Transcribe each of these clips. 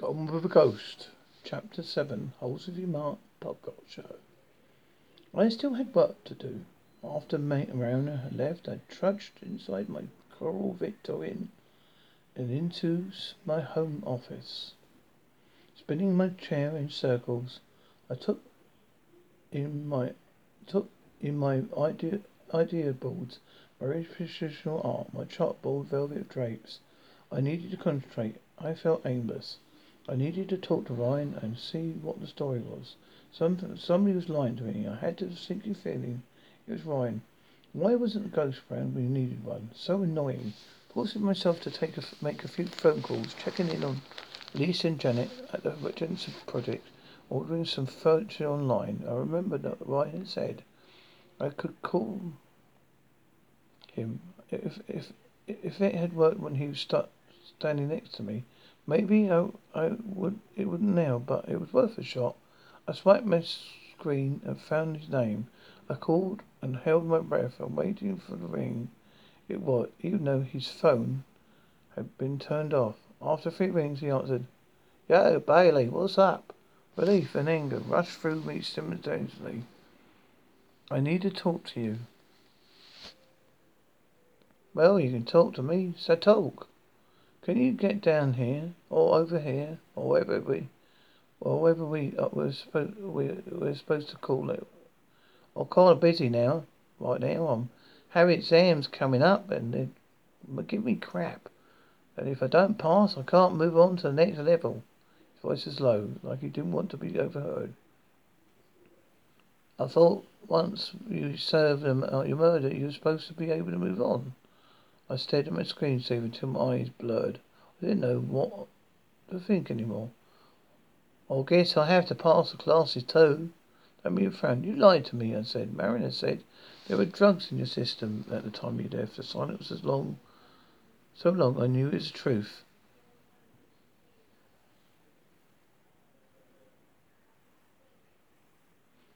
Gone with a Ghost, Chapter 7, Holes of Your Mark Podcast Show. I still had work to do. After Mariner had left, I trudged inside my coral Victorian and into my home office. Spinning my chair in circles, I took in my took in my idea idea boards, my traditional art, my chalkboard velvet drapes. I needed to concentrate. I felt aimless. I needed to talk to Ryan and see what the story was. Some, somebody was lying to me. I had a sinking feeling it was Ryan. Why wasn't the ghost when we needed one? So annoying. Forcing myself to take a, make a few phone calls, checking in on Lisa and Janet at the Jensen project, ordering some furniture online. I remembered that Ryan said I could call him if if if it had worked when he was st- standing next to me. Maybe I, I would it wouldn't now, but it was worth a shot. I swiped my screen and found his name. I called and held my breath waiting for the ring. It was, even though his phone had been turned off. After three rings, he answered, Yo, Bailey, what's up? Relief and anger rushed through me simultaneously. I need to talk to you. Well, you can talk to me, so talk. Can you get down here, or over here, or wherever we, or wherever we uh, we're supposed we, we're supposed to call it? I'm kind of busy now. Right now, I'm having exams coming up, and they give me crap. And if I don't pass, I can't move on to the next level. His voice is low, like he didn't want to be overheard. I thought once you served them uh, your murder, you were supposed to be able to move on. I stared at my screensaver until my eyes blurred. I didn't know what to think anymore. I guess I have to pass the classes too. A friend. You lied to me, I said. Mariner said there were drugs in your system at the time you left. The silence was long, so long I knew it was the truth.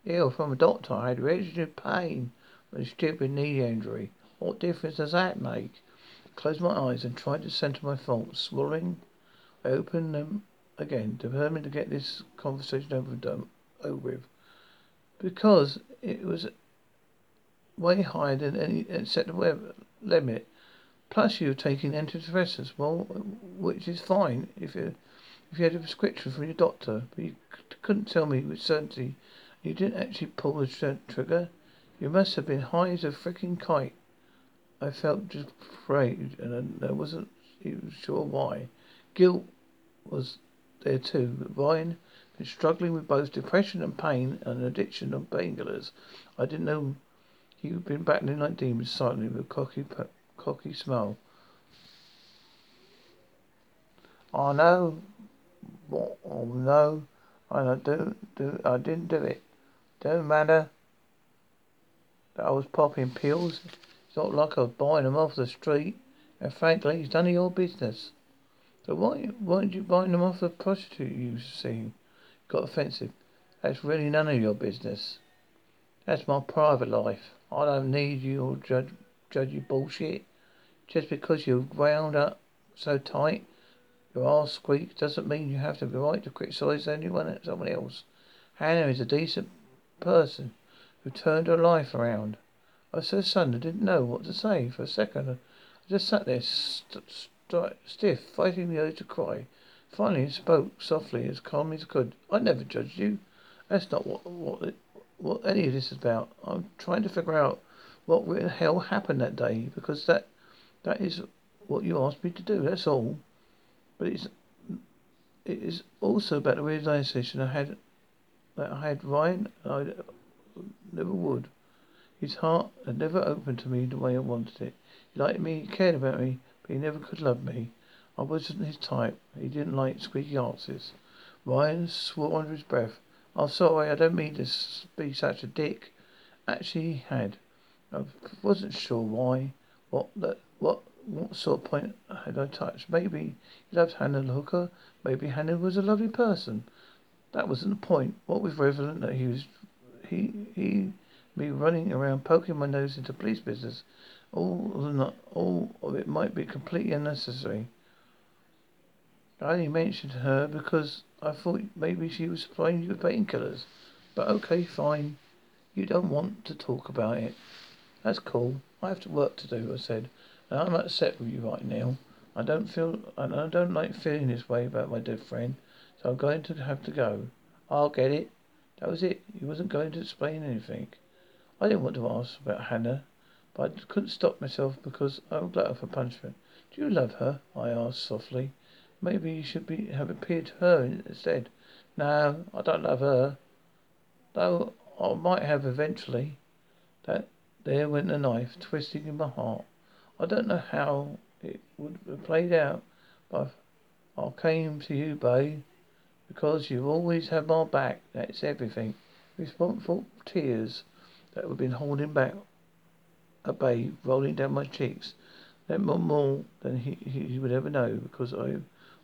Ill from a doctor. I had registered pain from a stupid knee injury. What difference does that make? I closed my eyes and tried to center my thoughts. Swallowing, I opened them again, determined to get this conversation over, done, over with. Because it was way higher than any set limit. Plus, you were taking antidepressants, well, which is fine if you if you had a prescription from your doctor, but you couldn't tell me with certainty you didn't actually pull the trigger. You must have been high as a freaking kite. I felt just afraid, and I wasn't even sure why. Guilt was there too, but Ryan been struggling with both depression and pain and an addiction of painkillers. I didn't know he'd been battling like demons silently with a cocky, cocky smile. I know. Oh no, I don't do. I didn't do it. Don't matter that I was popping pills. It's not like I was buying them off the street. And frankly, it's none of your business. So why, did you buy them off the prostitute you seen? Got offensive. That's really none of your business. That's my private life. I don't need your judge, judgy bullshit. Just because you're wound up so tight, your ass squeaks, doesn't mean you have to be right to criticize anyone, someone else. Hannah is a decent person who turned her life around. I was so stunned I didn't know what to say. For a second, I just sat there st- st- stiff, fighting the urge to cry. Finally, he spoke softly, as calmly as could. I never judged you. That's not what what what any of this is about. I'm trying to figure out what the hell happened that day because that that is what you asked me to do. That's all. But it's it is also about the realization I had that I had Ryan. I never would. His heart had never opened to me the way I wanted it. He liked me, he cared about me, but he never could love me. I wasn't his type. He didn't like squeaky answers. Ryan swore under his breath. I'm sorry, I don't mean to be such a dick. Actually, he had. I wasn't sure why. What that? What? What sort of point had I touched? Maybe he loved Hannah Hooker. Maybe Hannah was a lovely person. That wasn't the point. What was relevant that he was he he me running around poking my nose into police business. All of not all of it might be completely unnecessary. I only mentioned her because I thought maybe she was supplying you with painkillers. But okay, fine. You don't want to talk about it. That's cool. I have to work to do, I said. And I'm upset with you right now. I don't feel, and I don't like feeling this way about my dead friend. So I'm going to have to go. I'll get it. That was it. He wasn't going to explain anything. I didn't want to ask about Hannah, but I couldn't stop myself because I would glad for punishment. Do you love her? I asked softly. Maybe you should be have appeared to her instead. No, I don't love her. Though I might have eventually. That there went the knife, twisting in my heart. I don't know how it would have played out, but I came to you, babe, because you've always had my back. That's everything. Responsible tears that would have been holding back a babe rolling down my cheeks. That more than he, he would ever know because I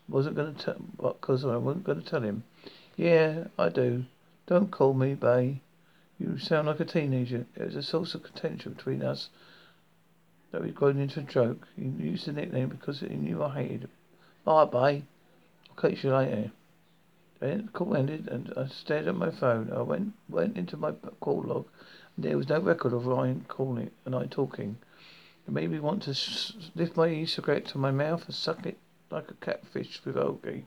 wasn't going to tell, because I wasn't going to tell him. Yeah, I do. Don't call me Bay. You sound like a teenager. It was a source of contention between us that we'd grown into a joke. He used the nickname because he knew I hated him. Bye, Bay. I'll catch you later. Then the call ended and I stared at my phone. I went went into my call log there was no record of Ryan calling and I talking. It made me want to lift my e-cigarette to my mouth and suck it like a catfish with algae.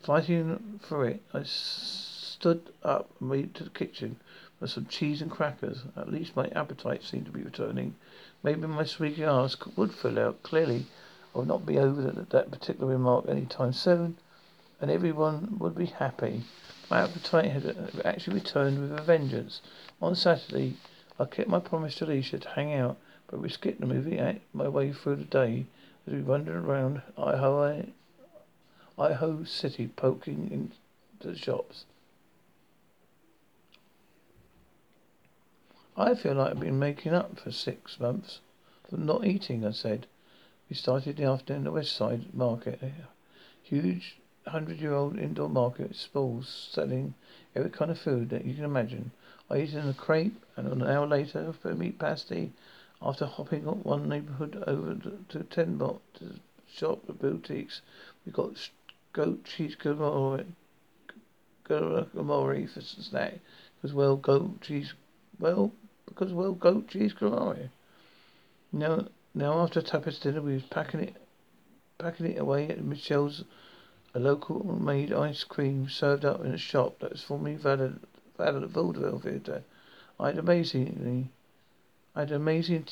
Fighting for it, I stood up and went to the kitchen for some cheese and crackers. At least my appetite seemed to be returning. Maybe my squeaky ass would fill out. Clearly, I would not be over that, that particular remark any time soon, and everyone would be happy. My appetite had uh, actually returned with a vengeance. On Saturday, I kept my promise to Alicia to hang out, but we skipped the movie my way through the day as we wandered around Ohio City, poking into the shops. I feel like I've been making up for six months for not eating, I said. We started the afternoon at the West Side Market, a huge hundred-year-old indoor market with stalls selling every kind of food that you can imagine. I ate in a crepe, and an hour later, for a meat pasty, after hopping up one neighbourhood over to Tremont to shop the boutiques, we got goat cheese gamori for snack. Because well, goat cheese, well, because well, goat cheese gamori. Now, now after tapas dinner, we was packing it, packing it away at Mitchell's, a local made ice cream served up in a shop that was formerly at Vaudeville Theatre. I had amazingly, I had an amazing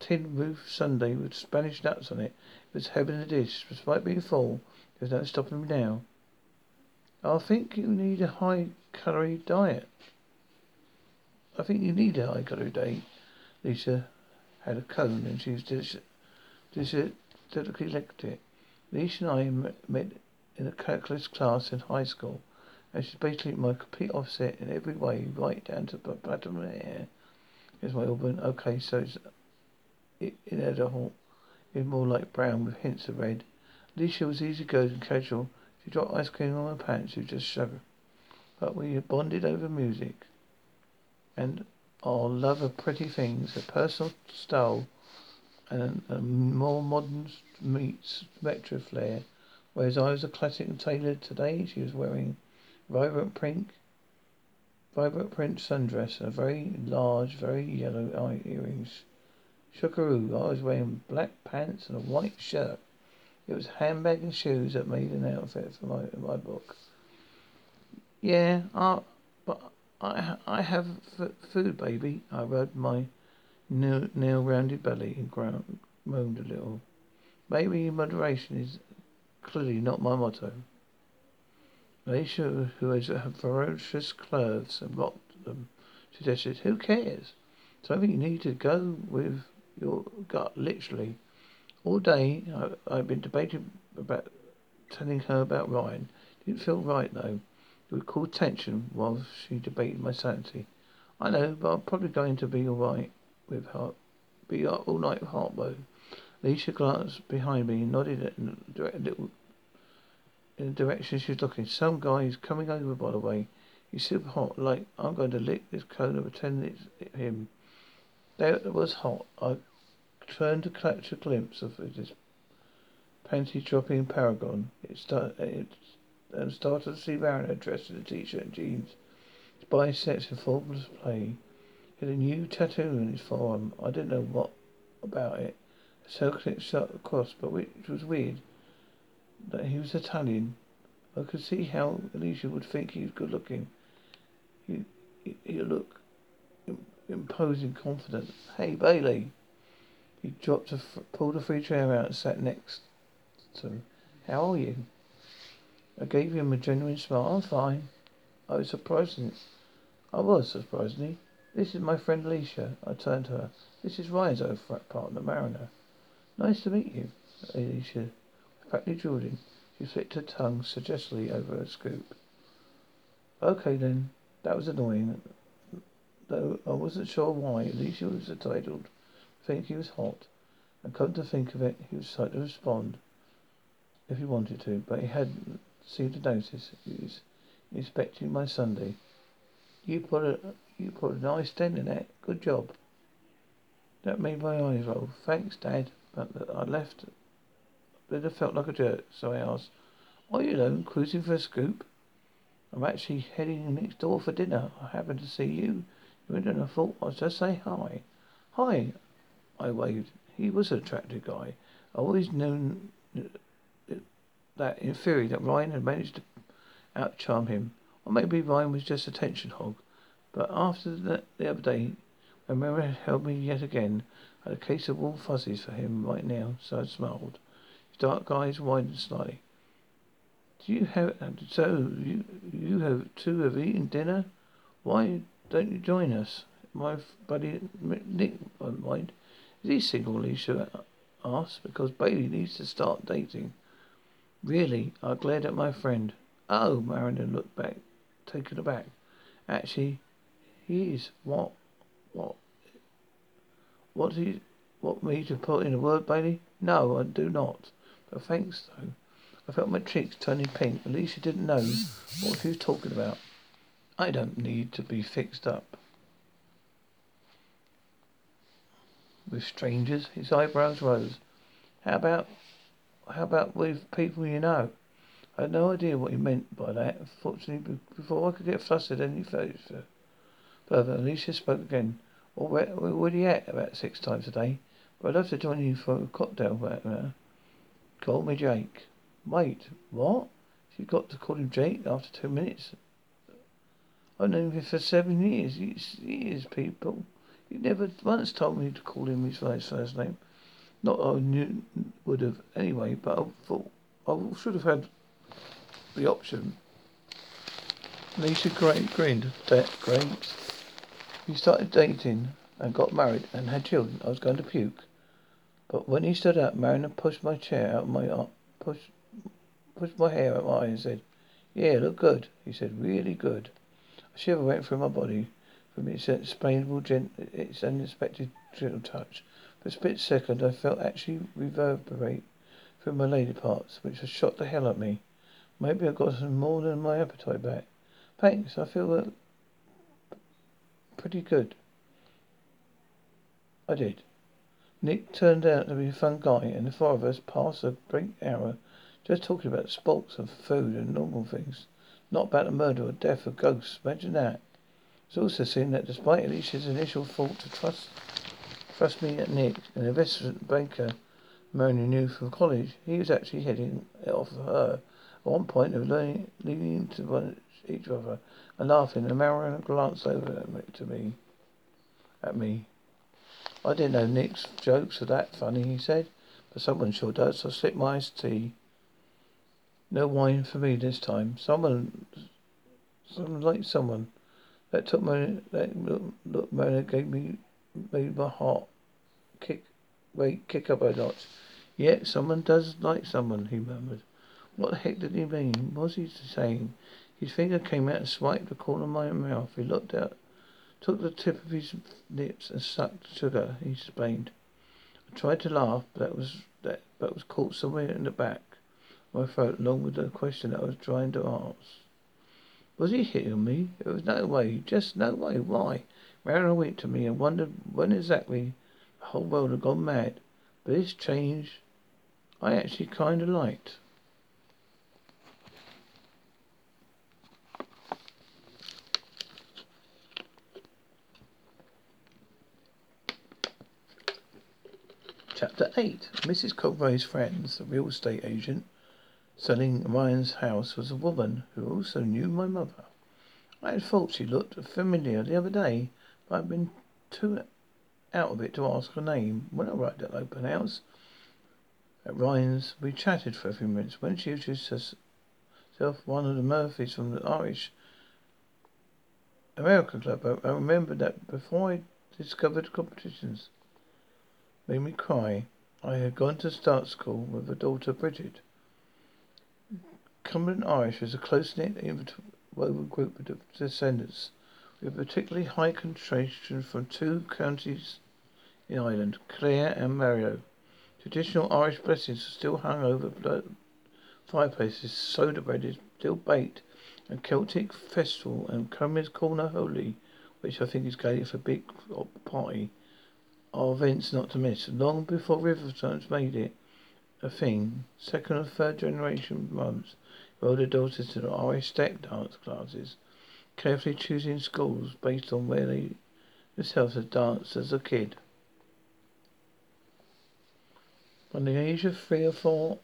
tin roof Sunday with Spanish nuts on it. It was heaven in a dish. Despite being full, there's no stopping me now. I think you need a high calorie diet. I think you need a high calorie diet. Lisa had a cone and she was delicately licked it. Lisa and I met in a calculus class in high school, she's basically my complete opposite in every way, right down to the bottom of her hair. Here's my urban. Okay, so it's inedible. It's more like brown with hints of red. Alicia was easy going and casual. She dropped ice cream on my pants. She just sugar. But we bonded over music and our love of pretty things, a personal style, and a, more modern meets retro flair. Whereas I was a classic and tailored today, she was wearing vibrant pink, vibrant print sundress, and very large, very yellow eye earrings. Shookaroo, I was wearing black pants and a white shirt. It was handbag and shoes that made an outfit for my my book. Yeah, I, but I I have f- food, baby. I rubbed my nail, rounded belly and ground, moaned a little. Maybe moderation is clearly not my motto. Alicia, who has ferocious clothes and rocked them, suggested, Who cares? So I think you need to go with your gut, literally. All day I, have been debating about telling her about Ryan. Didn't feel right though. It would cause tension while she debated my sanity. I know, but I'm probably going to be all right with her. Be all night with heartburn. Alicia glanced behind me and nodded in the, little, in the direction she was looking. Some guy is coming over, by the way. He's super hot. Like, I'm going to lick this cone and pretend it's him. There it was hot. I turned to catch a glimpse of his panty dropping paragon. It, start, it and started to see Mariner dressed in a t-shirt and jeans. His biceps in full display. He had a new tattoo on his forearm. I didn't know what about it. So circle shot across, but which was weird. That he was Italian. I could see how Alicia would think he was good looking. He, he, he looked imposing, confident. Hey, Bailey. He dropped a, pulled a free chair out and sat next to him. How are you? I gave him a genuine smile. I'm fine. I was surprised. I was surprisingly. This is my friend Alicia. I turned to her. This is old frat partner, Mariner. Nice to meet you, Alicia. Practically Jordan. She flicked her tongue suggestively over her scoop. Okay then. That was annoying. Though I wasn't sure why. Alicia was entitled to think he was hot. And come to think of it, he was trying to respond if he wanted to, but he hadn't seemed to notice. He was inspecting my Sunday. You put a you put a nice dent in it. Good job. That made my eyes roll. Thanks, Dad. But I left. It felt like a jerk, so I asked, Are you alone, cruising for a scoop? I'm actually heading next door for dinner. I happened to see you. You went and I thought I'd just say hi. Hi. I waved. He was an attractive guy. I always known uh, that in theory that Ryan had managed to outcharm him. Or maybe Ryan was just a tension hog. But after the, the other day, when Mary held me yet again, I had a case of wool fuzzies for him right now, so I smiled. Dark eyes widened slightly. Do you have so you you have two have eaten dinner? Why don't you join us? My buddy Nick won't mind. Is he single? Alicia asked because Bailey needs to start dating. Really? I glared at my friend. Oh, Mariner looked back, taken aback. Actually, he is. What? What? What he? What me to put in a word, Bailey? No, I do not. But thanks, though. I felt my cheeks turning pink. At least she didn't know what he was talking about. I don't need to be fixed up. With strangers? His eyebrows rose. How about, how about with people you know? I had no idea what he meant by that. Fortunately, before I could get flustered any further, Alicia spoke again. Already, already at about six times a day. But I'd love to join you for a cocktail right now. Call me Jake. Wait, what? She got to call him Jake after two minutes. I've known him for seven years. Years, people. He never once told me to call him his first name. Not I knew would have anyway, but I thought I should have had the option. Lisa Gray grinned. That. We started dating and got married and had children. I was going to puke. But when he stood up, Mariner pushed my chair out of my arm, pushed pushed my hair out of my eyes and said, Yeah, look good. He said, Really good. A shiver went through my body from its unexplainable, gent- its unexpected gentle touch. For a split second, I felt actually reverberate through my lady parts, which had shot the hell at me. Maybe I got some more than my appetite back. Thanks, I feel uh, pretty good. I did. Nick turned out to be a fun guy, and the four of us passed a great hour just talking about sports and food and normal things. Not about the murder or death of ghosts. Imagine that. It's also seen that despite Alicia's initial fault to trust trust me at Nick, an investment banker Mariner knew from college, he was actually heading it off of her. At one point they were leaning, leaning into each other and laughing, and Mariner glanced over to me at me. I didn't know Nick's jokes were that funny, he said, but someone sure does, so I sipped my iced tea no wine for me this time. Someone, someone like someone that took my that look, man gave me made my heart kick wait kick up a notch. Yet someone does like someone, he murmured. What the heck did he mean? What was he saying? His finger came out and swiped the corner of my mouth. He looked out, took the tip of his lips and sucked sugar. He explained. I tried to laugh, but that was that, but was caught somewhere in the back my throat along with the question that I was trying to ask. Was he hitting me? There was no way, just no way. Why? Mariner winked to me and wondered when exactly the whole world had gone mad. But this change I actually kind of liked. Chapter 8 Mrs. Cobray's friends, the real estate agent selling Ryan's house, was a woman who also knew my mother. I had thought she looked familiar the other day, but I'd been too out of it to ask her name. When I arrived at the open house at Ryan's, we chatted for a few minutes. When she introduced herself, one of the Murphys from the Irish American Club, I remembered that before I discovered competitions made me cry. I had gone to start school with her daughter Bridget. Cumberland Irish is a close-knit, interwoven group of descendants with a particularly high concentration from two counties in Ireland, Clare and Mayo. Traditional Irish blessings are still hung over fireplaces, soda bread is still baked, and Celtic festival and Cumberland's Corner Holy, which I think is Gaelic for big party, are events not to miss. Long before Riverdance made it a thing, second or third generation mums enrolled their daughters to the Irish step dance classes, carefully choosing schools based on where they themselves had danced as a kid. From the age of three or four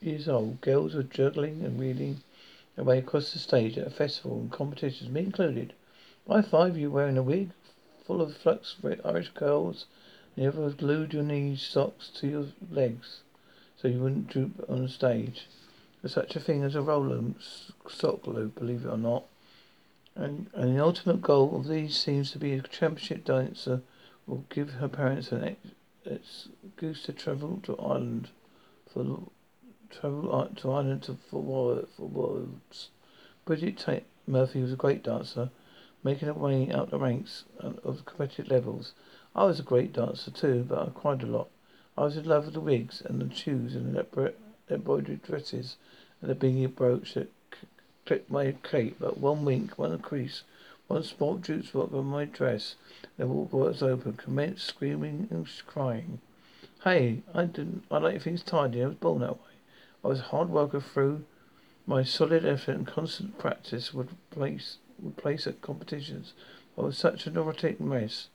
years old, girls were juggling and reeling their way across the stage at a festival and competitions, me included. By five, you wearing a wig, full of flux red Irish curls, and you ever glued your knee socks to your legs so you wouldn't droop on the stage. There's such a thing as a roller sock loop, believe it or not. And, and the ultimate goal of these seems to be a championship dancer will give her parents an excuse to travel to Ireland for travel to Ireland to, for for worlds. Bridget Tate Murphy was a great dancer making her way up the ranks of the competitive levels. I was a great dancer too, but I cried a lot. I was in love with the wigs and the shoes and the embroidered dresses and the bingy brooch that clipped my cape. But one wink, one crease, one spot droop spot on my dress, the walk was open, commenced screaming and crying. Hey, I didn't. I like things tidy. I was born that way. I was a hard worker through my solid effort and constant practice would place place at competitions. I was such a neurotic mess,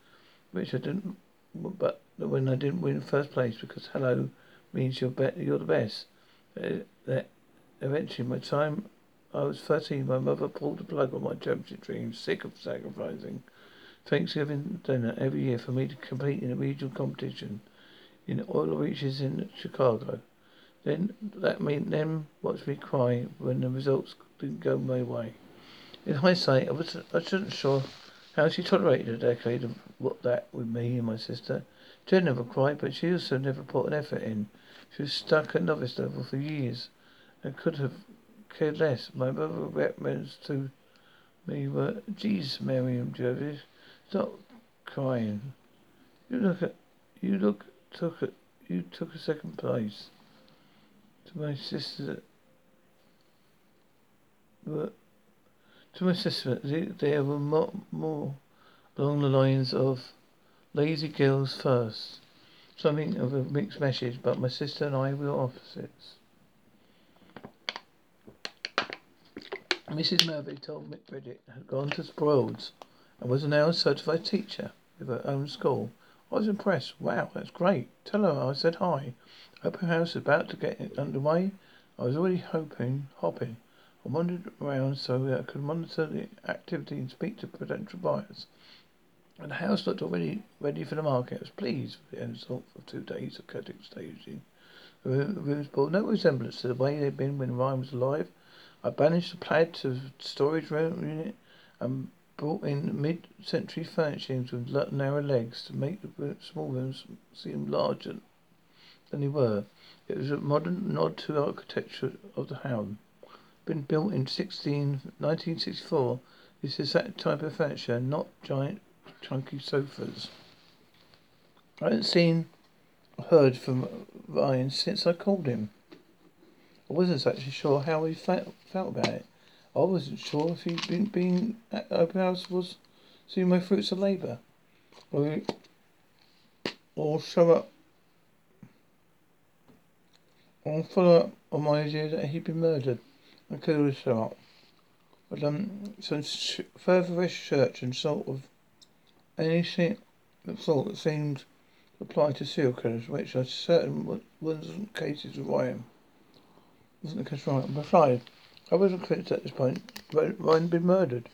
which I didn't, but when I didn't win first place because hello means you're be- you're the best. Uh, that eventually, my time I was 13, my mother pulled the plug on my championship dreams, sick of sacrificing Thanksgiving dinner every year for me to compete in a regional competition in Oireachtas in Chicago. Then that made them watch me cry when the results didn't go my way. In hindsight, I was I wasn't sure how she tolerated a decade of what that with me and my sister. Jen never cried, but she also never put an effort in. She was stuck at novice level for years and could have cared less. My mother recommends to me were, geez, Miriam Jervis, stop crying. You look at, you look, took it, you took a second place. To my sister, but to my sister, they were more, more along the lines of lazy girls first. Something of a mixed message, but my sister and I were opposites. Mrs. Murphy told Mick Bridget had gone to Broads and was now a certified teacher with her own school. I was impressed. Wow, that's great. Tell her I said hi. Open house is about to get underway. I was already hoping, hopping. I wandered around so that I could monitor the activity and speak to potential buyers. And the house looked already ready for the market. I was pleased with the result of two days of cutting staging. The rooms bore no resemblance to the way they'd been when Ryan was alive. I banished the plaid to the storage room unit and brought in mid-century furnishings with narrow legs to make the small rooms seem larger than they were. It was a modern nod to the architecture of the house been built in 16, 1964. This is that type of furniture, not giant, chunky sofas. I haven't seen heard from Ryan since I called him. I wasn't actually sure how he felt, felt about it. I wasn't sure if he'd been being at uh, open house was seeing my fruits of labour, or or show up I'll follow up on my idea that he'd been murdered and killed himself. But um, some further research and sort of anything that sort that seemed to apply to serial killers, which are certain wasn't cases of Ryan. Wasn't the case Ryan. Besides, I wasn't convinced at this point Ryan had been murdered.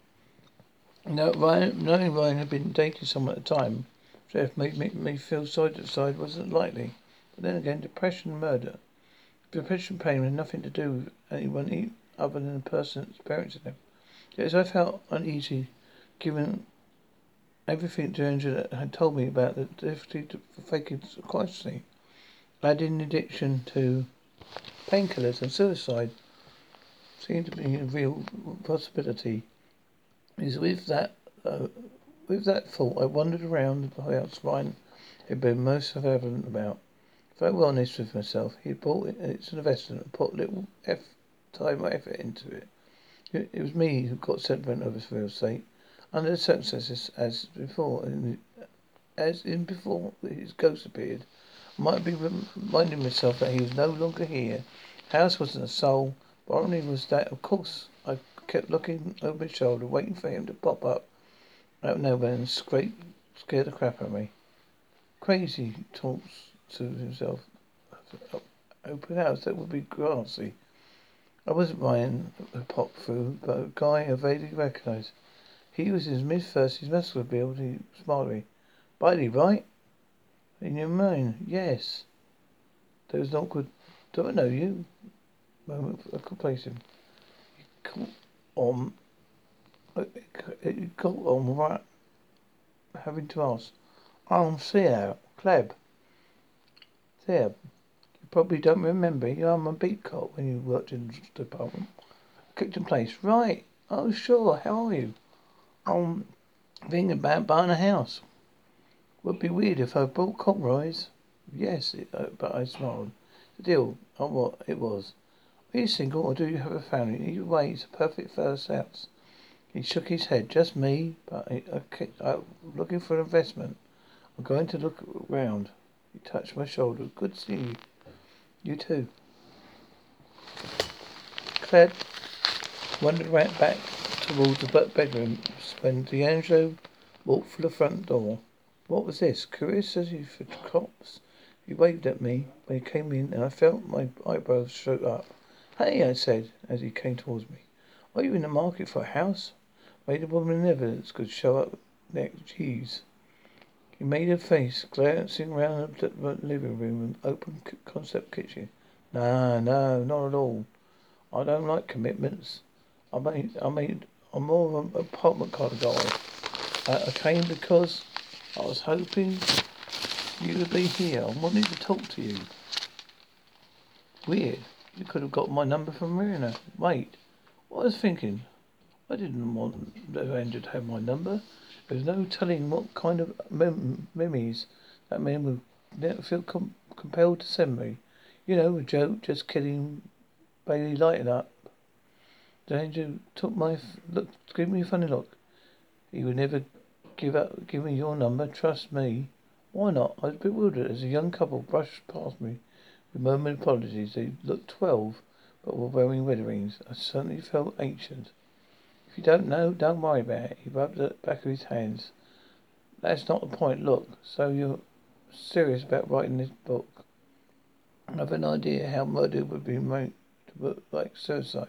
Now, Ryan, knowing Ryan had been dating someone at the time, Jeff made me, me feel side to side wasn't likely. But then again, depression and murder. Depression pain had nothing to do with anyone other than the person experiencing them. Yet as I felt uneasy, given everything Angela had told me about the difficulty of faking consciously, adding addiction to painkillers and suicide seemed to be a real possibility. Is with that uh, with that thought I wandered around the house Ryan had been most evident about. Very well honest with myself, he had bought it, it's an investment and put little F time or effort into it. it. It was me who got sentiment over real estate. Under the circumstances, as before, as in before his ghost appeared, I might be reminding myself that he was no longer here. House wasn't a soul, but only was that, of course. I kept looking over my shoulder, waiting for him to pop up out of nowhere and scrape, scare the crap out of me. Crazy, talks to himself. Open house, that would be grassy. I wasn't Ryan who popped through, but a guy I vaguely recognized. He was in his mid thirties, muscular build, he smiley. Biley, right? In your mind, yes. There was an awkward do I know you? Moment place him. He caught on uh, he caught on right having to ask. I'm Theo, Kleb. There. Probably don't remember. You are a beat cop when you worked in the department. Kicked in place. Right. Oh, sure. How are you? I'm thinking about buying a house. Would be weird if I bought Conroy's. Yes, it, uh, but I smiled. The deal. Oh, what it was. Are you single or do you have a family? Either way, it's a perfect first house. He shook his head. Just me, but I, I, I'm looking for an investment. I'm going to look around. He touched my shoulder. Good to see you. You too. Cled wandered right back towards the bedroom when D'Angelo walked through the front door. What was this? He for cops. He waved at me when he came in and I felt my eyebrows shoot up. Hey, I said as he came towards me. Are you in the market for a house? A woman in evidence could show up next. Jeez. He made a face, glancing round the living room and open concept kitchen. No, no, not at all. I don't like commitments. I made, I made, I'm more of an apartment kind of guy. I, I came because I was hoping you would be here. I wanted to talk to you. Weird. You could have got my number from Mariner. Wait. What I was thinking. I didn't want Andrew to have my number. There's no telling what kind of mem- that man would feel com- compelled to send me. You know, a joke, just kidding, Bailey lighting up. Danger took my f- look, give me a funny look. He would never give up, give me your number. Trust me. Why not? I was bewildered as a young couple brushed past me with murmured apologies. They looked twelve, but were wearing wedding rings. I suddenly felt ancient. If you don't know, don't worry about it. He rubbed the back of his hands. That's not the point. Look, so you're serious about writing this book. I have an idea how murder would be made to look like suicide.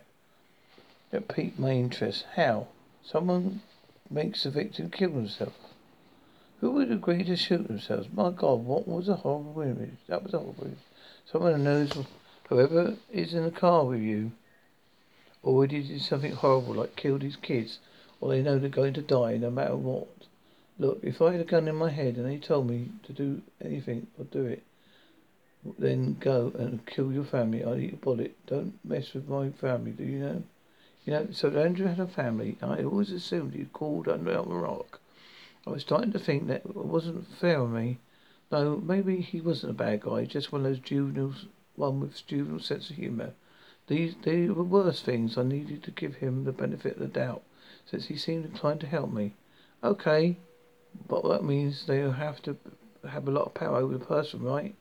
It piqued my interest. How? Someone makes the victim kill himself. Who would agree to shoot themselves? My God, what was a horrible image. That was a horrible image. Someone who knows whoever is in the car with you or he did something horrible like killed his kids, or they know they're going to die no matter what. Look, if I had a gun in my head and they told me to do anything, I'd do it. Then go and kill your family. I'd eat a bullet. Don't mess with my family, do you know? You know, so Andrew had a family. I always assumed he'd called under a rock. I was starting to think that it wasn't fair on me. No, maybe he wasn't a bad guy, just one of those juveniles, one with juvenile sense of humour. These they were worse things. I needed to give him the benefit of the doubt, since he seemed inclined to help me. Okay, but that means they have to have a lot of power over the person, right?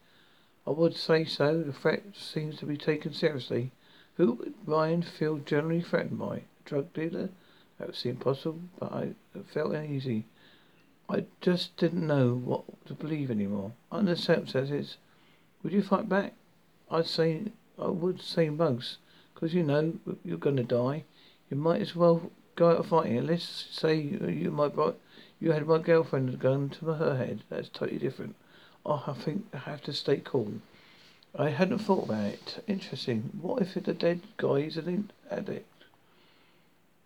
I would say so. The threat seems to be taken seriously. Who would Ryan feel generally threatened by? A drug dealer? That would seem possible, but I felt uneasy. I just didn't know what to believe anymore. Under the circumstances, would you fight back? I'd say I would say most, because you know you're going to die. You might as well go out fighting. Let's say you might you had my girlfriend gun to her head. That's totally different. Oh, I think I have to stay cool. I hadn't thought about it. Interesting. What if the dead guy is an addict?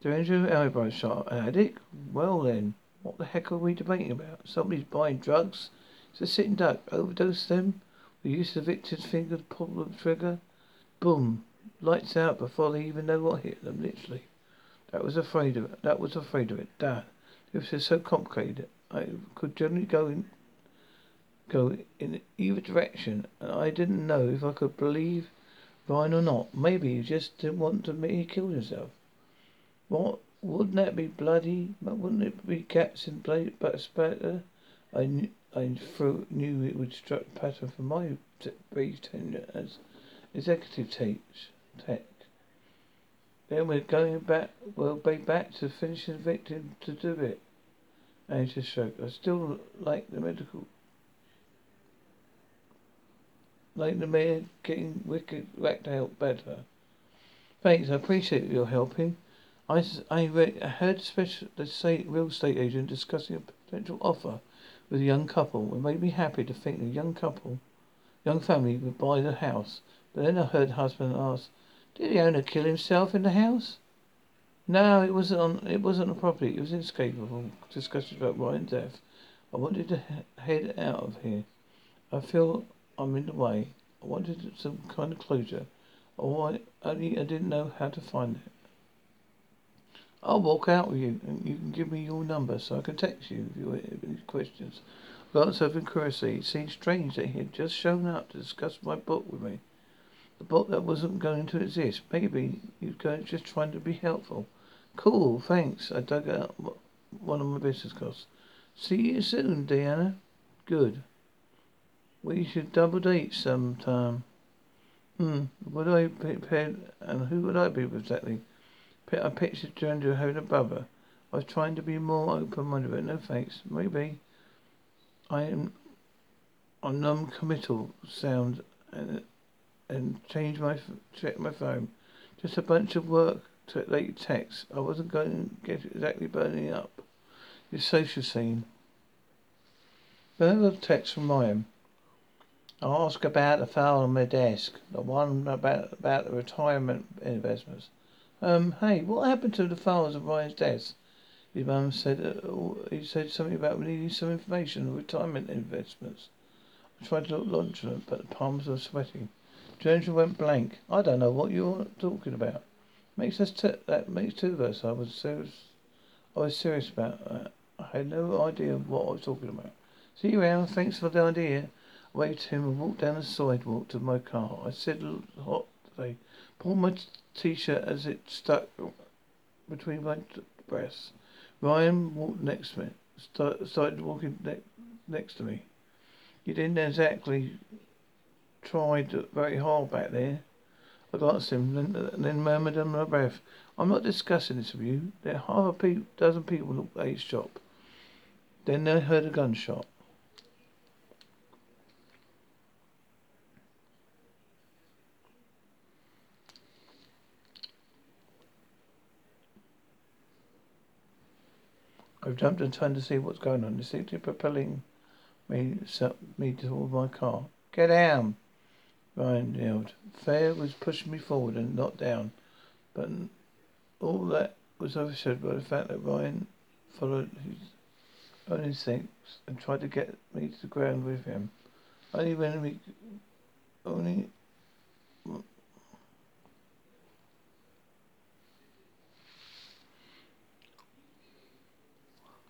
Andrew eyebrows shot. An addict? Well then, what the heck are we debating about? Somebody's buying drugs? It's a sitting duck. Overdose them? We use the victim's finger to pull the trigger? Boom. Lights out before they even know what hit them, literally. That was afraid of it. That was afraid of it. Dad. This is so complicated. I could generally go in, go in either direction, and I didn't know if I could believe Ryan or not. Maybe he just didn't want to me he killed himself. What wouldn't that be bloody? Wouldn't it be cats in bloody but spatter? I knew, I threw, knew it would struck pattern for my brief tenure as executive tech. Then we're going back. We'll be back to finishing the victim to do it. Just shrugged. I still like the medical. Like the mayor getting wicked whacked out better. Thanks, I appreciate your helping. I, I, I heard special, the state, real estate agent discussing a potential offer with a young couple. It made me happy to think a young couple, young family would buy the house. Then I heard the husband ask, did the owner kill himself in the house? No, it wasn't on. It wasn't a property. It was inescapable. Discussions about Ryan's death. I wanted to head out of here. I feel I'm in the way. I wanted some kind of closure. Oh, I only I didn't know how to find it. I'll walk out with you, and you can give me your number so I can text you if you have any questions. Glance over curiosity. It seemed strange that he had just shown up to discuss my book with me. The book that wasn't going to exist. Maybe he was just trying to be helpful. Cool, thanks. I dug out one of my business cards. See you soon, Deanna. Good. We should double date sometime. Hmm. Would I be and who would I be with exactly? I pictured Andrew having a brother. I was trying to be more open-minded, but no thanks. Maybe I am a non-committal sound and and change my check my phone. Just a bunch of work to late text. I wasn't going to get exactly burning up. His social scene. Another text from Ryan. I ask about the file on my desk, the one about about the retirement investments. Um, hey, what happened to the files of Ryan's desk? His mum said uh, he said something about needing some information on retirement investments. I tried to look nonchalant, but the palms were sweating. Jones went blank. I don't know what you're talking about. Makes us t- that makes two of us. I was serious. I was serious about that. I had no idea what I was talking about. See you around. Thanks for the idea. I waved to him and walked down the sidewalk to my car. I said hot today. Pulled my t-shirt as it stuck between my breasts. Ryan walked next to me. Start, started walking ne- next to me. You didn't exactly try very hard back there. I glanced at him then, then murmured under my breath, I'm not discussing this with you. There are half a pe- dozen people at his shop. Then they heard a gunshot. I've jumped and turned to see what's going on, distinctly propelling me, me toward my car. Get down! Ryan yelled. Fair was pushing me forward and not down, but all that was overshadowed by the fact that Ryan followed his own instincts and tried to get me to the ground with him. Only when we only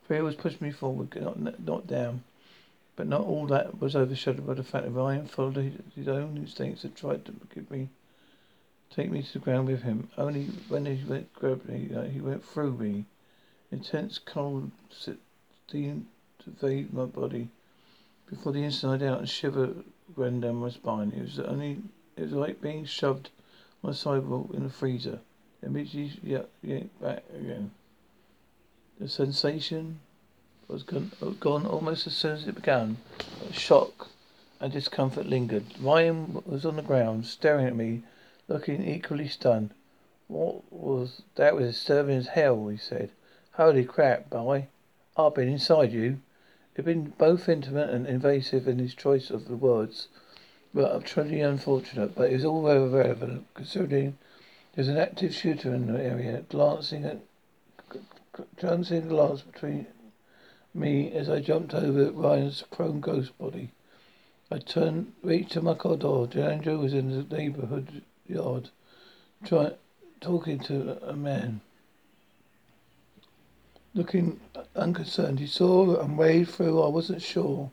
Fear was pushing me forward, not, not down. But not all that was overshadowed by the fact that Ryan followed his own instincts and tried to give me, take me to the ground with him. Only when he went grab me, uh, he went through me. Intense cold seemed to my body before the inside out and shiver ran down my spine. It was only, it was like being shoved on a sidewalk in a freezer. It Immediately, yeah, yeah, back again. The sensation was gone, uh, gone almost as soon as it began. Shock and discomfort lingered. Ryan was on the ground, staring at me, looking equally stunned. What was that? Was disturbing as hell, he said. Holy crap, boy. I've been inside you. He'd been both intimate and invasive in his choice of the words, but I'm truly unfortunate. But it was all very relevant, considering there's an active shooter in the area, glancing at, glancing a glance between me as I jumped over Ryan's prone ghost body. I turned, reached to my car door. Andrew was in the neighborhood yard, trying, talking to a man. Looking unconcerned, he saw and waved through. I wasn't sure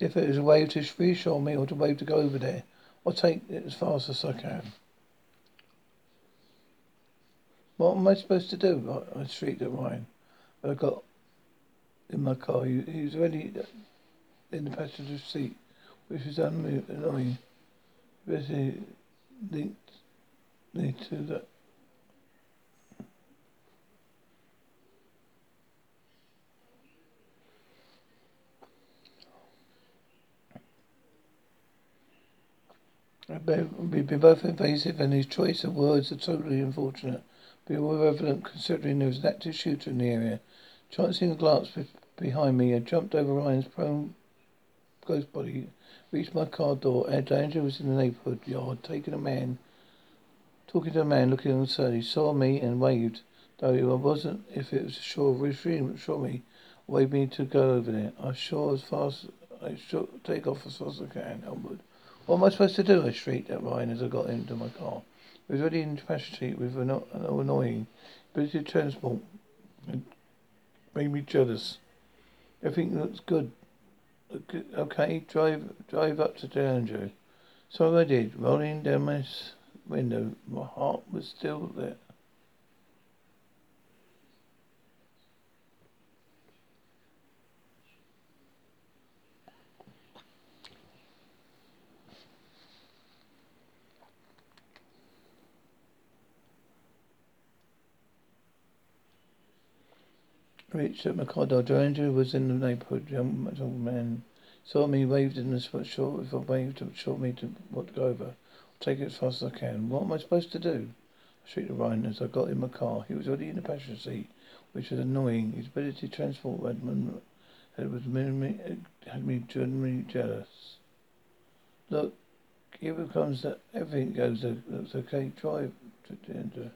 if it was a wave to reassure me or to wave to go over there. I'll take it as fast as I can. What am I supposed to do? I, shrieked at Ryan. I got in my car. He, he was already in the passenger seat, which was annoying. Basically linked me to that. We've been both invasive and his choice of words are totally unfortunate. Be relevant considering there was an active shooter in the area. Chancing a glance behind me, I jumped over Ryan's prone ghost body, reached my car door. D'Angelo was in the neighborhood yard, taking a man, talking to a man looking concerned. He saw me and waved, though I wasn't if it was sure reassuring sure me, waved me to go over there. I sure as fast I should take off as fast as I can, Elwood. What am I supposed to do? I shrieked at Ryan as I got into my car. He was already in seat with an annoying ability to transport. It made me jealous. Everything looks good. Okay, drive drive up to D'Angelo. So I did, rolling down my window. My heart was still there. Reached Mikado. Andrew was in the neighborhood. Young man saw me, waved in the short. If I waved to short me to what to go over. I'll take it as fast as I can. What am I supposed to do? I shrieked at Ryan as I got in my car. He was already in the passenger seat, which was annoying. His ability to transport Redmond had, was me, had me genuinely jealous. Look, here comes that everything goes looks okay. Drive to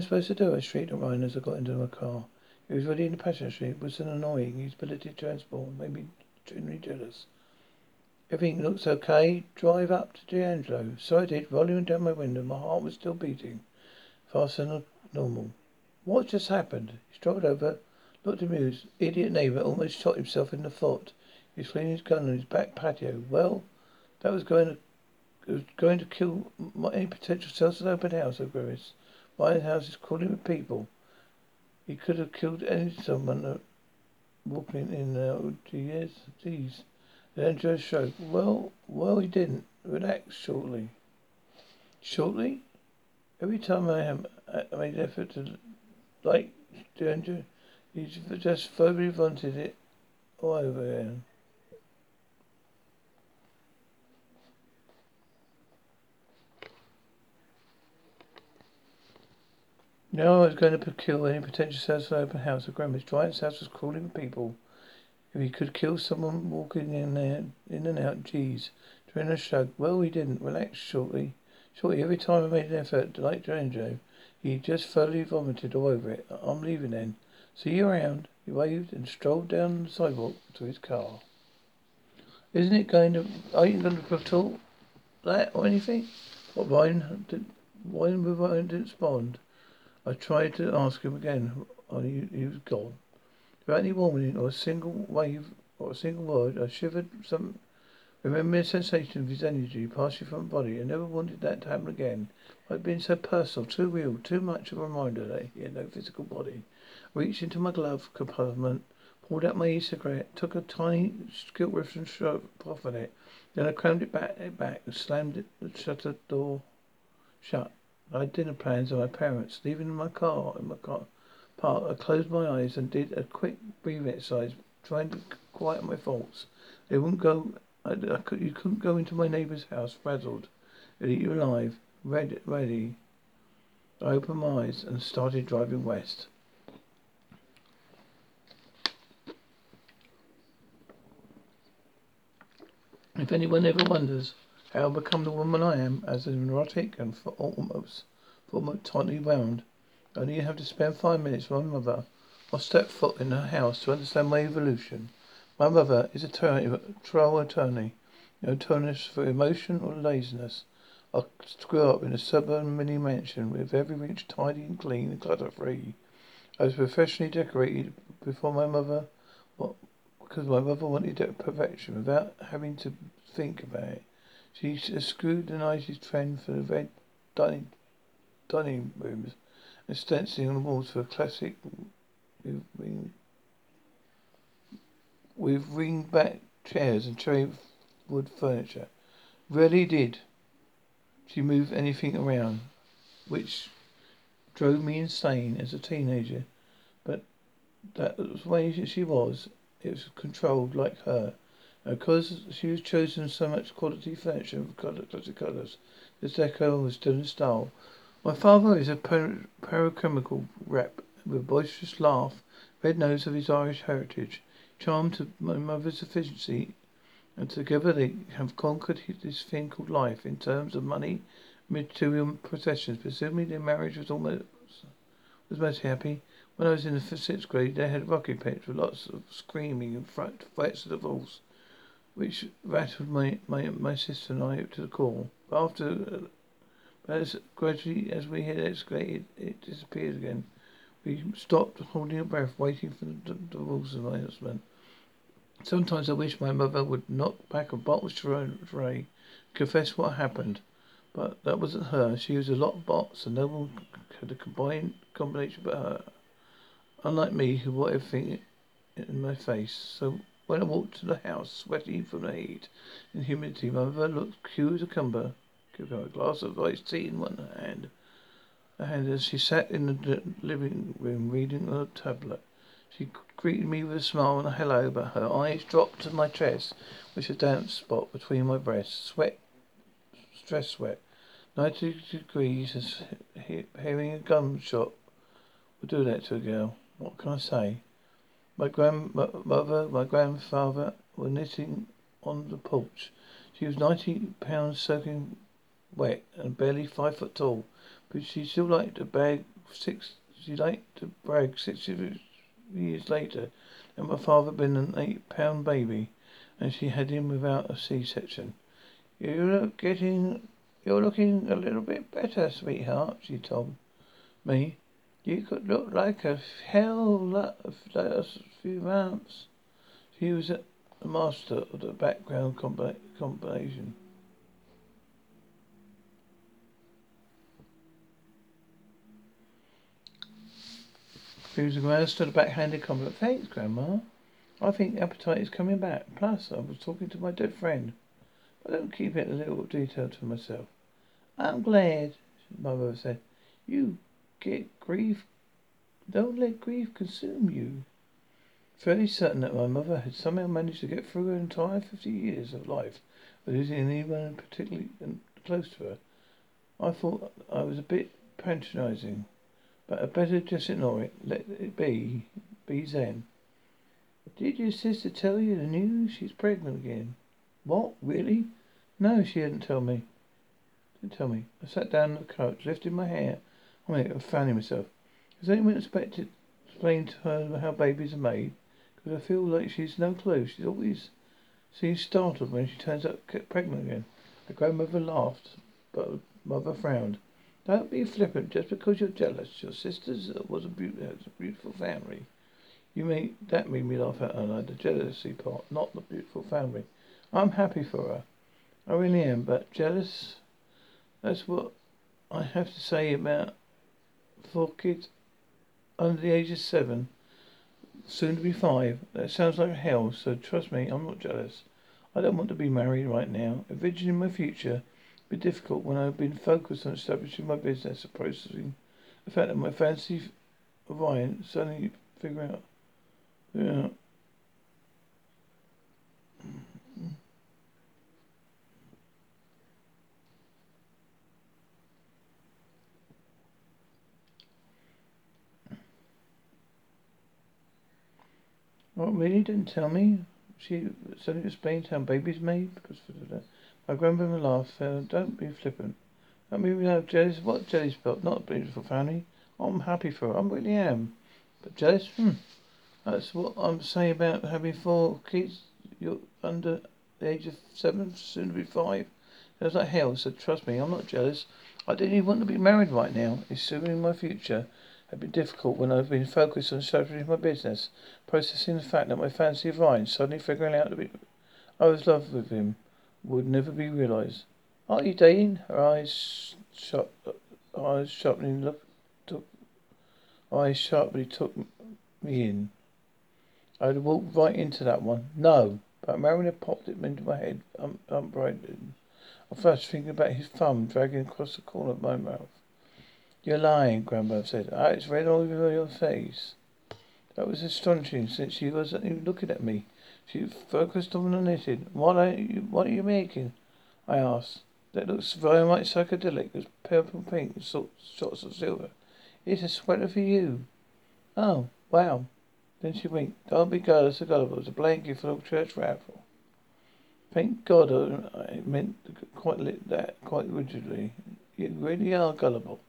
I supposed to do? I shrieked at Ryan as I got into my car. He was already in the passenger seat. It was an annoying. His ability to transport made me genuinely jealous. Everything looks okay. Drive up to D'Angelo. So I did, rolling down my window. My heart was still beating faster than normal. What just happened? He strolled over, looked amused. Idiot neighbor almost shot himself in the foot. He was cleaning his gun on his back patio. Well, that was going to, was going to kill my, any potential sales at open house, I grimaced. White House is crawling with people. He could have killed any someone uh, walking in there. Oh, geez, geez. Then Joe shrugged. Well, well, he didn't. Relax shortly. Shortly? Every time I have I made an effort to like Andrew, he just verbally wanted it all over again. No, I was going to kill any potential sales for open house. The Grandma's giant house was crawling with people. If he could kill someone walking in there, in and out, geez. Drina shrugged. Well, he didn't. Relax shortly. Shortly, every time I made an effort like Joe, he just thoroughly vomited all over it. I'm leaving then. See you around. He waved and strolled down the sidewalk to his car. Isn't it going to, are you going to talk? that or anything? What Ryan did Ryan Ryan didn't respond. I tried to ask him again, oh, only he was gone. Without any warning or a single wave or a single word, I shivered some remembering the sensation of his energy passing from my body. I never wanted that to happen again. It had been so personal, too real, too much of a reminder that he had no physical body. I reached into my glove compartment, pulled out my e-cigarette, took a tiny rift and shoved off on it. Then I crammed it back, it back and slammed it, the shutter door shut. I had dinner plans with my parents. Leaving in my car, in my car park, I closed my eyes and did a quick breathing exercise, trying to quiet my thoughts. They wouldn't go. I, I could, you couldn't go into my neighbour's house frazzled. They'd eat you alive. Ready, ready. I opened my eyes and started driving west. If anyone ever wonders how I become the woman I am, as an erotic and for almost almost tightly round, only you have to spend five minutes with my mother or step foot in her house to understand my evolution. My mother is a trial attorney, no attorney for emotion or laziness. I grew up in a suburban mini mansion with every inch tidy and clean and clutter free. I was professionally decorated before my mother, what, because my mother wanted perfection without having to think about it. She scrutinized his trend for the red dining, dining rooms and stenciling on the walls for a classic with ring, with ring back chairs and cherry wood furniture. Rarely did she move anything around, which drove me insane as a teenager. But that was the way she was. It was controlled like her. And because she was chosen so much quality furniture of classic colours, this decor was still in style. My father is a per- rep with a boisterous laugh, red nose of his Irish heritage, charmed to my mother's efficiency, and together they have conquered this thing called life in terms of money, material possessions. Presumably their marriage was almost was most happy. When I was in the sixth grade, they had rocket pits with lots of screaming and threats of divorce which rattled my, my, my sister and I up to the core. But after, uh, as gradually as we had escalated, it disappeared again. We stopped holding our breath, waiting for the divorce announcement. Sometimes I wish my mother would knock back a bottle tray, confess what happened. But that wasn't her. She was a lot of bots, and no one had a combined combination but her. Unlike me, who wore everything in my face. So when I walked to the house, sweating from the heat and humidity, my mother looked cute as a cucumber. A glass of iced tea in one hand. And as she sat in the living room reading on a tablet, she greeted me with a smile and a hello, but her eyes dropped to my chest, which was a damp spot between my breasts. Sweat, stress sweat. Ninety degrees, as hearing a gunshot would do that to a girl. What can I say? My grandmother, my grandfather were knitting on the porch. She was ninety pounds soaking wet and barely five foot tall, but she still liked to brag six. She liked to brag six years later that my father had been an eight pound baby, and she had him without a C section. You're getting, you're looking a little bit better, sweetheart. She told me. You could look like a hell lot of few months. She was a master of the background combination. She was a master of the backhanded compliment. Thanks, Grandma. I think appetite is coming back. Plus, I was talking to my dead friend. I don't keep it a little detail to myself. I'm glad, my mother said. You get grief. Don't let grief consume you. Fairly certain that my mother had somehow managed to get through her entire fifty years of life without losing anyone particularly um, close to her. I thought I was a bit patronizing, but I better just ignore it. Let it be. Be Zen. Did your sister tell you the news? She's pregnant again. What? Really? No, she didn't tell me. Didn't tell me. I sat down on the couch, lifted my hair I mean, fanning myself. Has anyone expected to explain to her how babies are made? Because I feel like she's no clue. She's always seems startled when she turns up pregnant again. My grandmother laughed, but mother frowned. Don't be flippant just because you're jealous. Your sister's was a, be- a beautiful family. You made that made me laugh out loud. The jealousy part, not the beautiful family. I'm happy for her. I really am, but jealous. That's what I have to say about four kids under the age of seven, soon to be five. That sounds like hell. So trust me, I'm not jealous. I don't want to be married right now. Envisioning my future be difficult when I've been focused on establishing my business and processing the fact that my fancy of iron suddenly figure out yeah. What really didn't tell me? She suddenly explained how babies made because my grandmother laughed. Said, "Don't be flippant. Don't be no jealous. What jealous about? Not beautiful family. I'm happy for her. I really am. But jealous? Hmm. That's what I'm saying about having four kids. You're under the age of seven, soon to be five. It was like hell. So trust me, I'm not jealous. I didn't even want to be married right now. Assuming my future had been difficult when I've been focused on establishing my business, processing the fact that my fancy of Ryan, suddenly figuring out that I was in love with him, would never be realised. Are you dating? Her eyes shut, eyes sharply look, took, eyes sharply took me in. I had walked right into that one. No, but Mariner popped it into my head, um, unbraided. I flashed thinking about his thumb dragging across the corner of my mouth. You're lying, Grandmother said. Ah, it's red all over your face. That was astonishing, since she wasn't even looking at me. She focused on the knitting. What are you, what are you making? I asked. That looks very much psychedelic. It's purple pink and shots of silver. It's a sweater for you. Oh, wow. Then she winked. Don't be girlish or gullible. It's a blanket for the church raffle. Thank God I meant quite lit that quite rigidly. You really are gullible.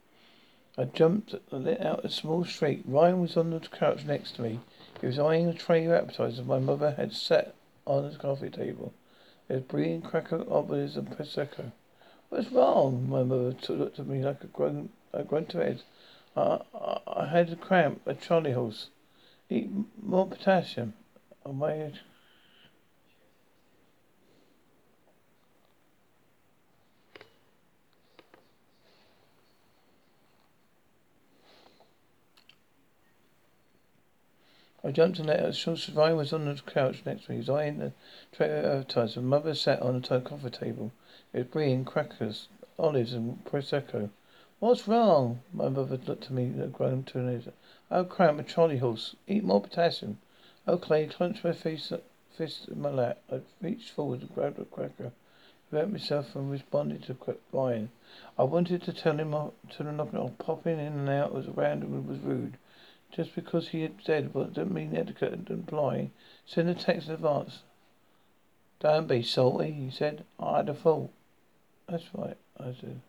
I jumped and let out a small shriek. Ryan was on the couch next to me. He was eyeing a tray of appetizers my mother had set on the coffee table. There was and cracker obelisk and prosecco. What's wrong? My mother looked at me like a grown a grunt of head. I, I, I had a cramp, a charley horse. Eat more potassium. On my I jumped and let her. Ryan was on the couch next to me. He was eyeing the tray of advertising. Mother sat on the coffee table. It was brie and crackers, olives and prosecco. What's wrong? My mother looked at me and groaned to Oh, cramp, a charley horse. Eat more potassium. Oh, Clay clenched my face, fist in my lap. I reached forward and grabbed a cracker. Prevent myself from responding to Ryan. I wanted to tell him to knock it off. Popping in and out was random and was rude. Just because he had said what didn't mean etiquette and imply. Send a text in advance. Don't be salty, he said. I had a fault. That's right, I said.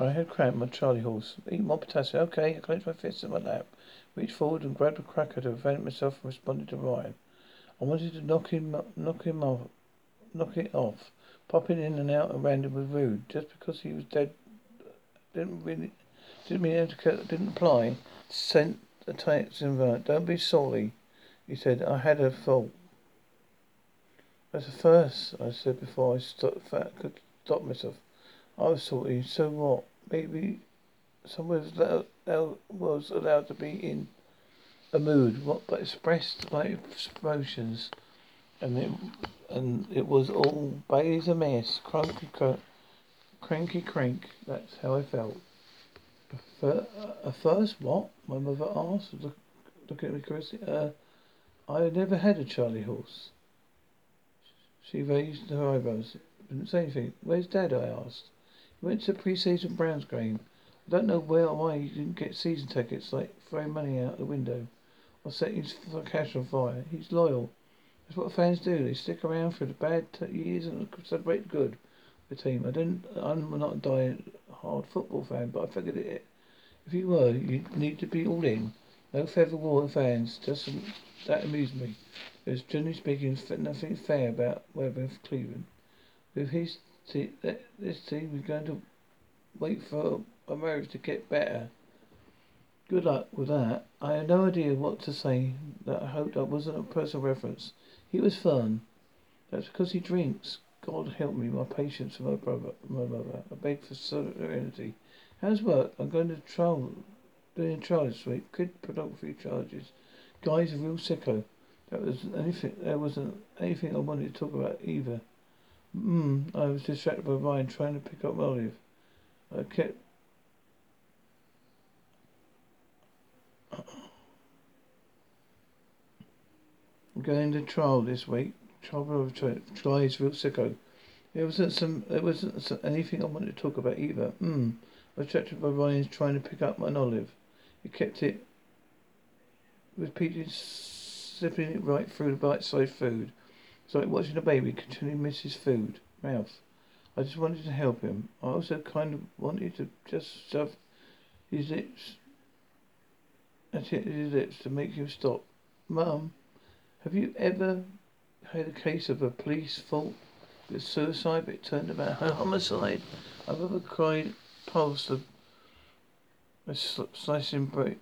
I had cramped my charley horse. Eat more potassium. Okay, I clenched my fists in my lap reached forward and grabbed a cracker to prevent myself from responding to Ryan. I wanted to knock him, knock him off, knock it off. Popping in and out at random was rude. Just because he was dead didn't really, didn't mean etiquette didn't apply. Sent a text invite. Don't be sorry, he said. I had a fault. That's the first I said before I stopped, could stop myself. I was sorry. So what? Maybe someone was allowed, was allowed to be in a mood, what but expressed by emotions, and it and it was all Bailey's a mess, cranky, cranky crank. That's how I felt. A first, what? My mother asked, look, looking at me curiously. Uh, I never had a Charley horse. She raised her eyebrows. Didn't say anything. Where's Dad? I asked. Went to pre-season Browns game. I don't know where why he didn't get season tickets, like throwing money out the window or setting his cash on fire. He's loyal. That's what fans do. They stick around for the bad t- years and celebrate good. the team. I didn't. I'm not a die hard football fan, but I figured it. If you were, you'd need to be all in. No feather water fans. Just that amused me. There's generally speaking nothing fair about Webber Cleveland. With his team, this team is going to wait for America to get better. Good luck with that. I had no idea what to say. That I hope that wasn't a personal reference. He was fun. That's because he drinks. God help me, my patience for my brother, my mother. I beg for serenity. How's work? I'm going to trial, doing a trial this week. Kid pornography charges. Guy's a real sicko. That was anything. There wasn't anything I wanted to talk about either. Hmm. I was distracted by Ryan trying to pick up Olive. I kept. I'm going to trial this week. Trial of tries real sicko. There wasn't some. There wasn't some, anything I wanted to talk about either. Hmm. I was distracted by Ryan's trying to pick up an olive. He kept it. Repeated sipping it right through the bite-sized food. It's like watching a baby continually miss his food mouth. I just wanted to help him. I also kind of wanted to just shove his lips at his lips to make him stop. Mum, have you ever had a case of a police fault with suicide but it turned about a homicide? I've ever cried pulse of a slicing break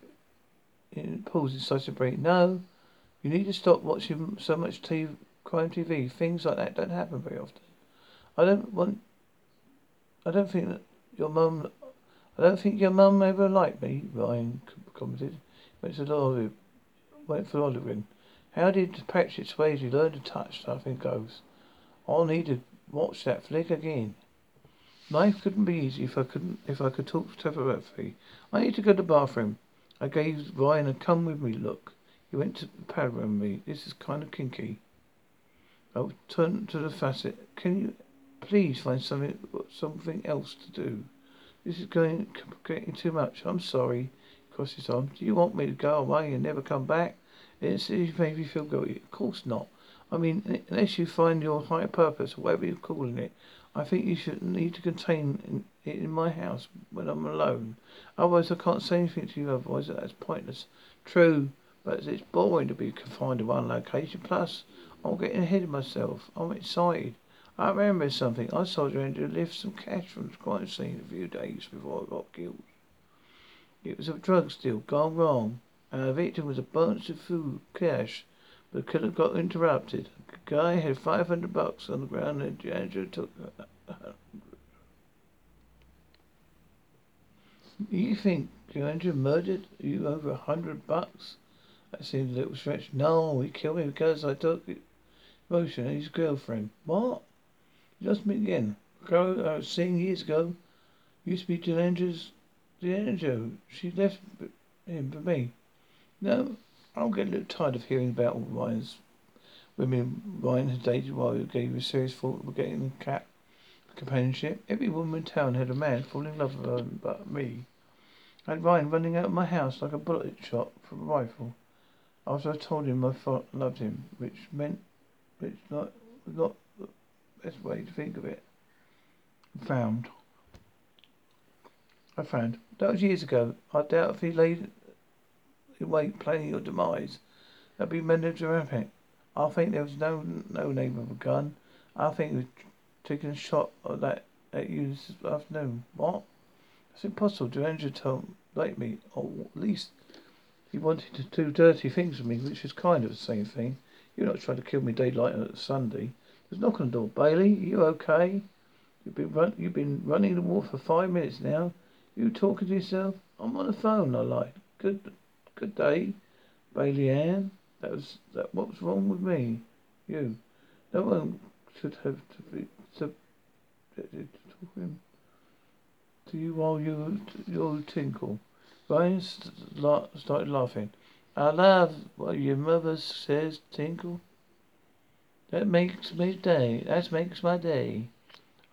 in pulls in slicing break. No. You need to stop watching so much TV, crime TV. Things like that don't happen very often. I don't want. I don't think that your mum. I don't think your mum ever liked me. Ryan commented. Went to Olive. Went for Olivin. How did Patrick Swayze learn to touch stuff in Ghost? Oh, I'll need to watch that flick again. Life couldn't be easy if I couldn't if I could talk telepathy. I need to go to the bathroom. I gave Ryan a come with me look. He went to powder on me. This is kind of kinky. Oh, I turned to the facet. Can you please find something something else to do? This is going getting too much. I'm sorry. Cross his. Do you want me to go away and never come back? It's it made me feel guilty. Of course not. I mean, unless you find your higher purpose, whatever you're calling it, I think you should need to contain it in my house when I'm alone. Otherwise, I can't say anything to you. Otherwise, that's pointless. True. But it's boring to be confined to one location. Plus, I'm getting ahead of myself. I'm excited. I remember something. I saw you to lift some cash from the crime scene a few days before I got killed. It was a drug steal gone wrong, and the victim was a bunch of food cash. But the killer got interrupted. The guy had 500 bucks on the ground and Andrew took You think Andrew murdered you over a hundred bucks? That seems a little stretch. No, he killed me because I took motion and his girlfriend. What? You lost me again. Girl I was seeing years ago. Used to be Delanger's Delanger. She left him for me. No, I'm getting a little tired of hearing about all Ryan's women Ryan had dated while he gave a serious thought of getting a cat companionship. Every woman in town had a man falling in love with her but me. I had Ryan running out of my house like a bullet shot from a rifle after I told him I loved him, which meant which not not the best way to think of it. Found. I found. That was years ago. I doubt if he laid in wait planning your demise. That'd be melodramatic. I think there was no no name of a gun. I think he was taking a shot at that at you this afternoon. What? It's impossible. Deranger told like me, or at least he wanted to do dirty things with me, which is kind of the same thing. You're not trying to kill me daylight on Sunday. There's knock on the door. Bailey, you okay? You've been run, you've been running the water for five minutes now. You talking to yourself? I'm on the phone. I like. Good, good day, Bailey Ann. That was that. What was wrong with me? You. No one should have to be to, to, to to you while you you tinkle. Ryan started laughing. I love what your mother says, Tinkle. That makes me day. That makes my day.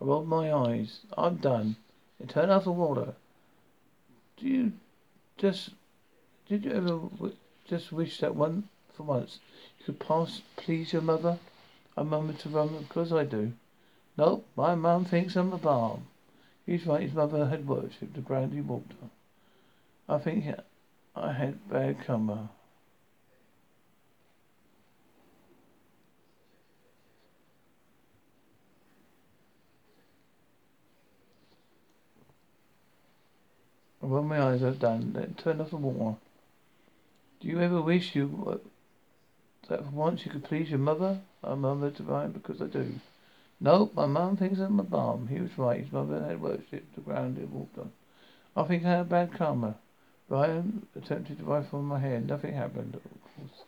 I rolled my eyes. I'm done. And turn off the water. Do you just did you ever w- just wish that one for once you could pass please your mother? I murmured to Run because I do. Nope, my mum thinks I'm a bomb. He's right, his mother had worshipped the walked on. I think I had bad karma. I my eyes are done, then turn off the water. Do you ever wish you uh, that for once you could please your mother? I'm murmured divine because I do. Nope, my mum thinks I'm a bomb. He was right. His mother had worshipped the ground he walked on. I think I had bad karma. Ryan attempted to rifle my hair. Nothing happened, of course.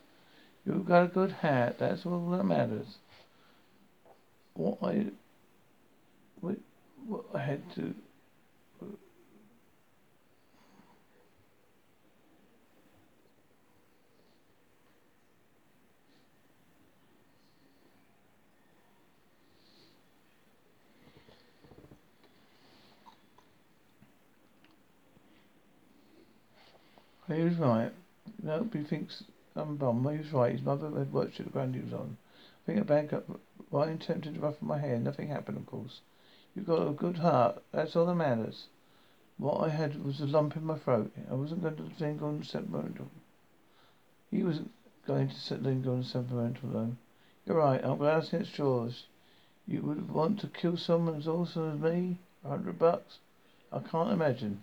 You've got a good hat. That's all that matters. What I, what I had to He was right. He thinks I'm a bum. He was right. His mother had worked watched the ground he was on. I think a bag up right attempted to ruffle my hair. Nothing happened, of course. You've got a good heart. That's all that matters. What I had was a lump in my throat. I wasn't going to think on sentimental. He wasn't going to linger on sentimental though. You're right. I'm glad it's yours. You would want to kill someone as awesome as me? A hundred bucks? I can't imagine.